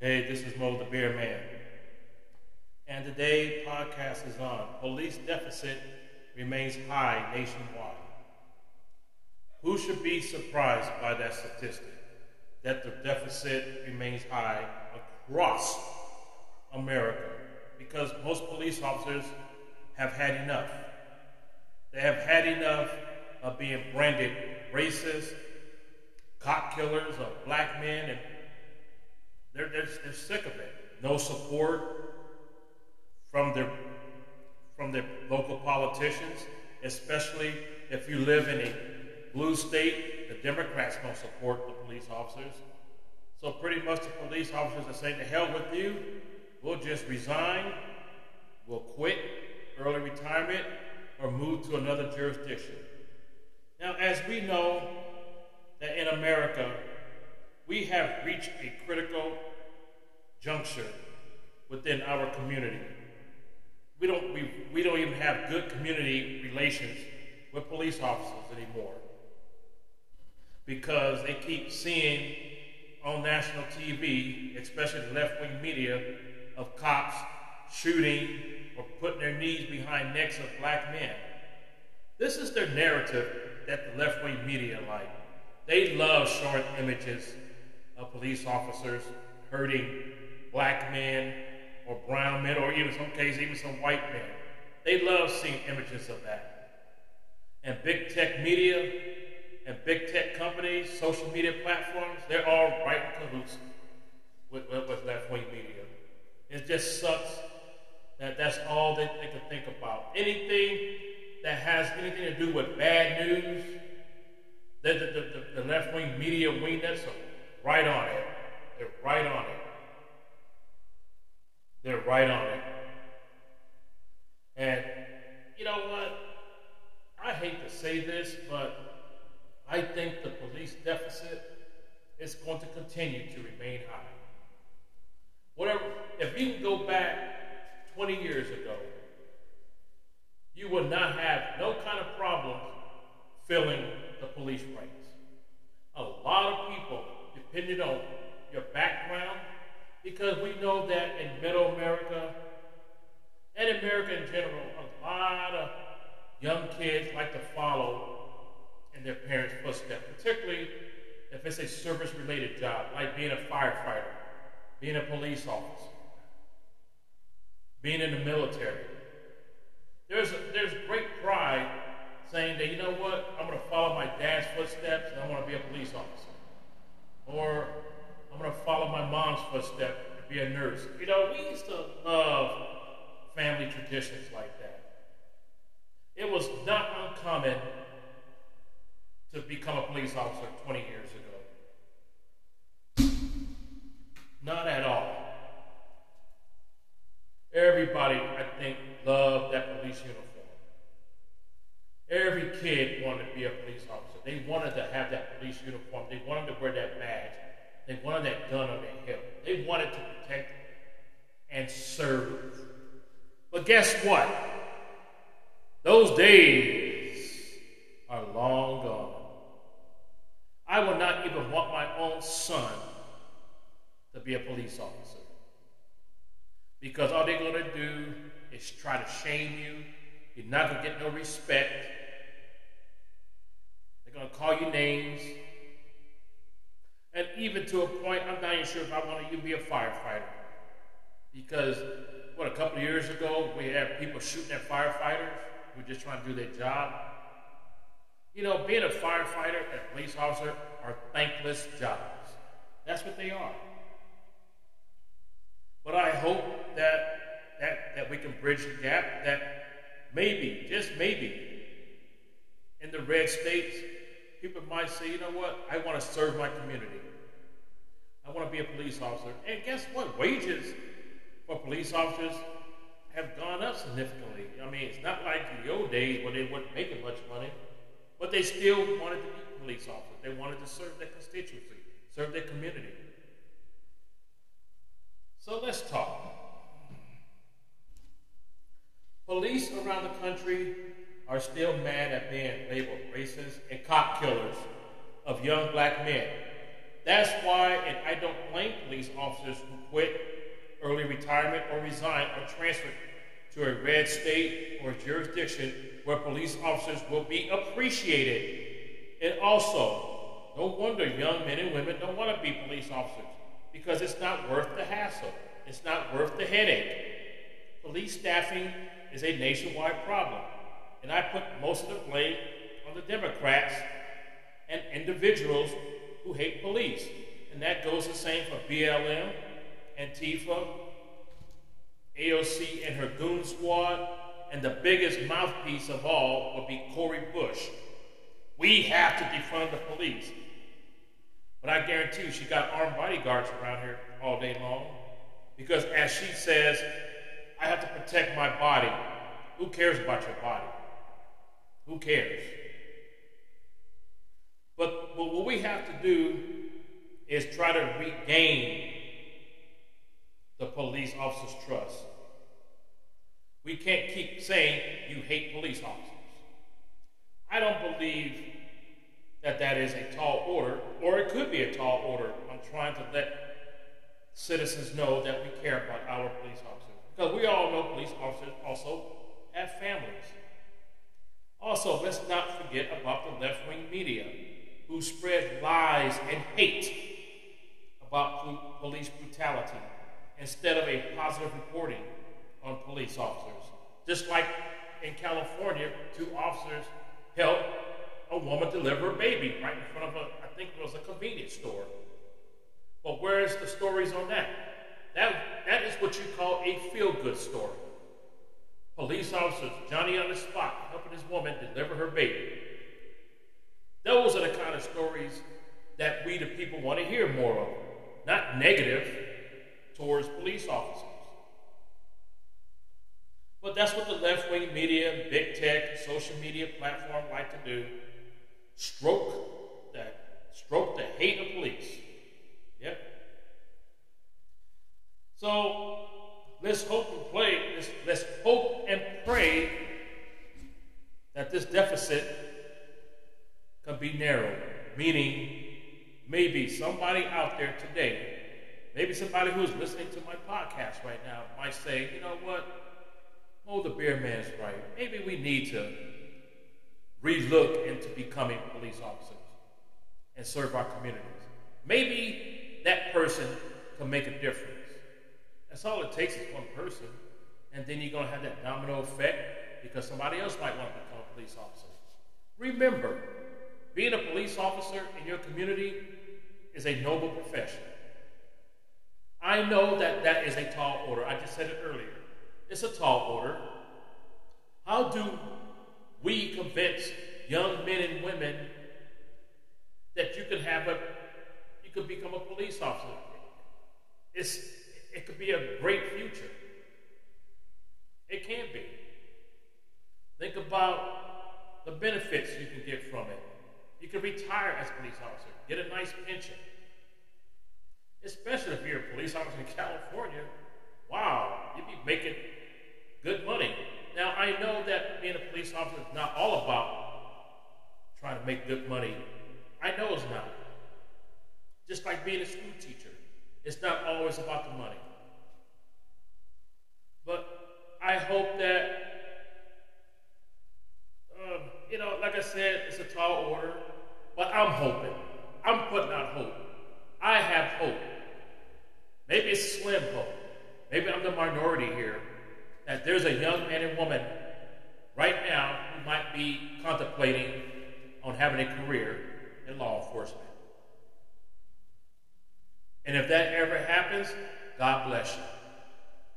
Hey, this is Mo the Beer Man. And today podcast is on police deficit remains high nationwide. Who should be surprised by that statistic? That the deficit remains high across America because most police officers have had enough. They have had enough of being branded racist, cop killers of black men, and they're, they're, they're sick of it. No support from their from their local politicians, especially if you live in a blue state. The Democrats don't support the police officers. So pretty much the police officers are saying, to hell with you, we'll just resign, we'll quit, early retirement, or move to another jurisdiction. Now, as we know that in America, we have reached a critical juncture within our community. We don't, we, we don't even have good community relations with police officers anymore because they keep seeing on national TV, especially the left wing media, of cops shooting or putting their knees behind necks of black men. This is their narrative that the left wing media like. They love showing images of police officers hurting black men or brown men, or even some cases, even some white men. They love seeing images of that. And big tech media and big tech companies, social media platforms, they're all right in cahoots with, with, with left wing media. It just sucks that that's all they, they can think about. Anything that has anything to do with bad news, the, the, the, the left wing media wingness are right on it. They're right on it. They're right on it. And you know what? I hate to say this, but I think the police deficit is going to continue to remain high. Whatever, if you can go back 20 years ago, you would not have no kind of problem filling the police ranks. A lot of people depended on your background because we know that in middle America and America in general, a lot of young kids like to follow in their parents' footsteps, particularly if it's a service related job, like being a firefighter, being a police officer, being in the military. There's, a, there's great pride saying that, you know what, I'm going to follow my dad's footsteps and I want to be a police officer. Or I'm going to follow my mom's footsteps and be a nurse. You know, we used to love family traditions like that. It was not uncommon to become a police officer 20 years ago. Not at all. Everybody, I think, loved that police uniform. Every kid wanted to be a police officer. They wanted to have that police uniform. They wanted to wear that badge. They wanted that gun on their hip. They wanted to protect and serve. But guess what? Those days are long gone. I will not even want my own son to be a police officer. Because all they're going to do is try to shame you. You're not going to get no respect. They're going to call you names. And even to a point, I'm not even sure if I want to even be a firefighter. Because, what, a couple years ago, we had people shooting at firefighters who just trying to do their job. You know, being a firefighter and a police officer are thankless jobs. That's what they are. But I hope that, that, that we can bridge the gap, that maybe, just maybe, in the red states, people might say, you know what, I want to serve my community. I want to be a police officer. And guess what? Wages for police officers have gone up significantly. I mean, it's not like in the old days when they weren't making much money, but they still wanted to be police officers. They wanted to serve their constituency, serve their community. So let's talk. Police around the country are still mad at being labeled racist and cop killers of young black men. That's why, and I don't blame police officers who quit early retirement or resign or transfer to a red state or jurisdiction where police officers will be appreciated. And also, no wonder young men and women don't want to be police officers because it's not worth the hassle, it's not worth the headache. Police staffing is a nationwide problem, and I put most of the blame on the Democrats and individuals who hate police. And that goes the same for BLM, and Antifa, AOC and her goon squad, and the biggest mouthpiece of all would be Cori Bush. We have to defund the police. But I guarantee you, she got armed bodyguards around here all day long. Because as she says, I have to protect my body. Who cares about your body? Who cares? But, but what we have to do is try to regain the police officers' trust. We can't keep saying you hate police officers. I don't believe that that is a tall order, or it could be a tall order on trying to let citizens know that we care about our police officers. Because we all know police officers also have families. Also, let's not forget about the left wing media who spread lies and hate about police brutality instead of a positive reporting on police officers. Just like in California, two officers helped a woman deliver a baby right in front of a, I think it was a convenience store. But where's the stories on that? That, that is what you call a feel good story. Police officers, Johnny on the spot, helping his woman deliver her baby. Those are the kind of stories that we, the people, want to hear more of, not negative towards police officers. But that's what the left wing media, big tech, social media platform like to do. Stroke that stroke the hate of police. Yep. So let's hope and pray, let's, let's hope and pray that this deficit can be narrowed. Meaning, maybe somebody out there today Maybe somebody who's listening to my podcast right now might say, you know what? Oh, the beer man's right. Maybe we need to relook into becoming police officers and serve our communities. Maybe that person can make a difference. That's all it takes is one person. And then you're going to have that domino effect because somebody else might want to become a police officer. Remember, being a police officer in your community is a noble profession. I know that that is a tall order. I just said it earlier. It's a tall order. How do we convince young men and women that you can have a, you could become a police officer? It's, it could be a great future. It can be. Think about the benefits you can get from it. You can retire as a police officer, get a nice pension especially if you're a police officer in California, wow, you'd be making good money. Now, I know that being a police officer is not all about trying to make good money. I know it's not. Just like being a school teacher, it's not always about the money. But I hope that, um, you know, like I said, it's a tall order, but I'm hoping. I'm putting out hope. I have hope. Maybe it's slim hope. Maybe I'm the minority here. That there's a young man and woman right now who might be on having a career in law enforcement. And if that ever happens, God bless you.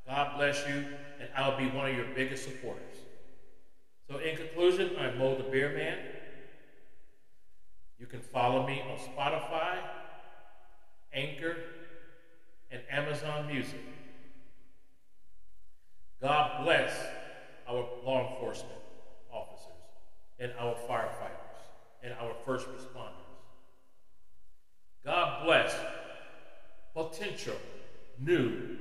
God bless you, and I'll be one of your biggest supporters. So, in conclusion, I'm Mo the Beer Man. You can follow me on Spotify, Anchor, and Amazon Music. God bless our law enforcement officers and our firefighters and our first responders. God bless potential new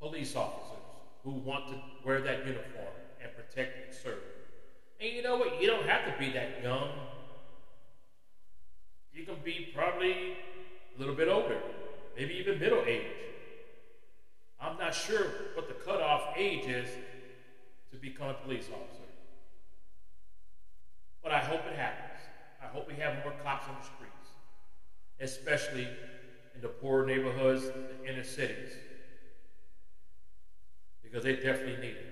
police officers who want to wear that uniform and protect and serve. And you know what? You don't have to be that young. You can be probably a little bit older, maybe even middle age. I'm not sure what the cutoff age is to become a police officer. But I hope it happens. I hope we have more cops on the streets, especially in the poor neighborhoods, the inner cities, because they definitely need it.